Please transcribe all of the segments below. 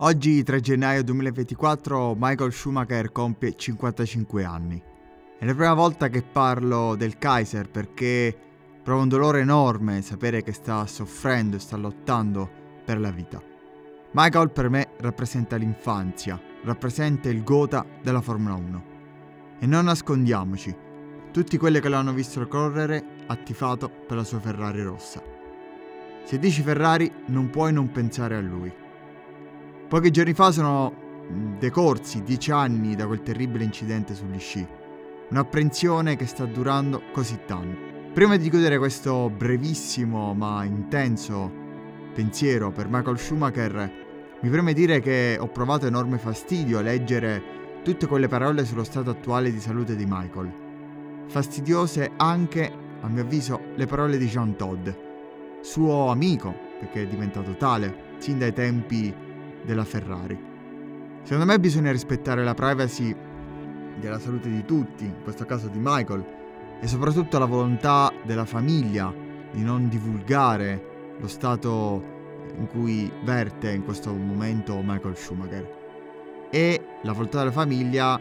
Oggi 3 gennaio 2024 Michael Schumacher compie 55 anni. È la prima volta che parlo del Kaiser perché provo un dolore enorme sapere che sta soffrendo e sta lottando per la vita. Michael per me rappresenta l'infanzia, rappresenta il gota della Formula 1. E non nascondiamoci, tutti quelli che l'hanno visto correre ha tifato per la sua Ferrari rossa. Se dici Ferrari non puoi non pensare a lui. Pochi giorni fa sono mm, decorsi dieci anni da quel terribile incidente sugli sci. Un'apprensione che sta durando così tanto. Prima di chiudere questo brevissimo ma intenso pensiero per Michael Schumacher, mi preme dire che ho provato enorme fastidio a leggere tutte quelle parole sullo stato attuale di salute di Michael. Fastidiose anche, a mio avviso, le parole di Jean Todd, suo amico, perché è diventato tale, sin dai tempi della Ferrari. Secondo me bisogna rispettare la privacy della salute di tutti, in questo caso di Michael, e soprattutto la volontà della famiglia di non divulgare lo stato in cui verte in questo momento Michael Schumacher. E la volontà della famiglia,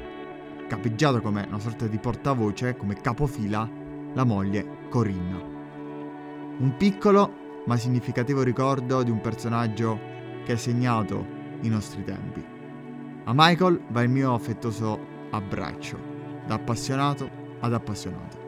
capeggiata come una sorta di portavoce, come capofila, la moglie Corinna. Un piccolo ma significativo ricordo di un personaggio che ha segnato i nostri tempi. A Michael va il mio affettuoso abbraccio, da appassionato ad appassionato.